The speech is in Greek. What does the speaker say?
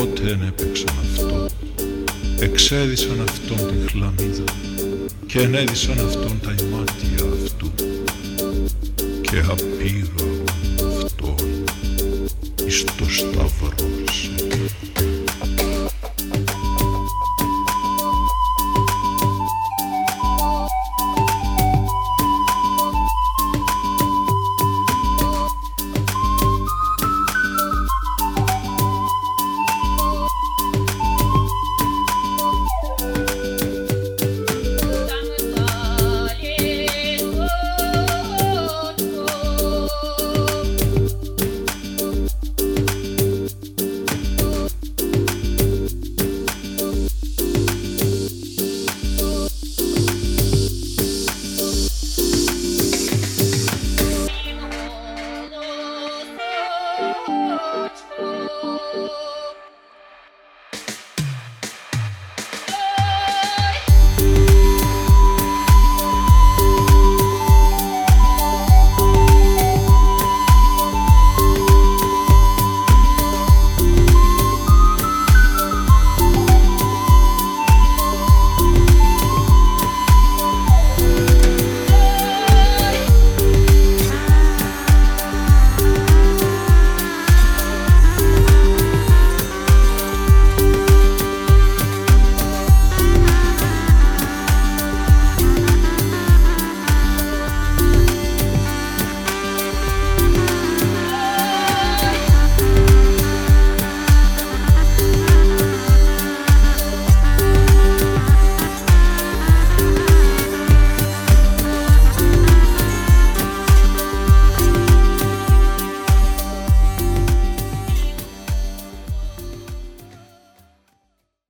πότε έπαιξαν αυτό; Εξέδισαν αυτόν τη χλαμίδα και ενέδισαν αυτόν τα ημάτια αυτού και απήγαγον αυτόν εις το σταυρός. Oh,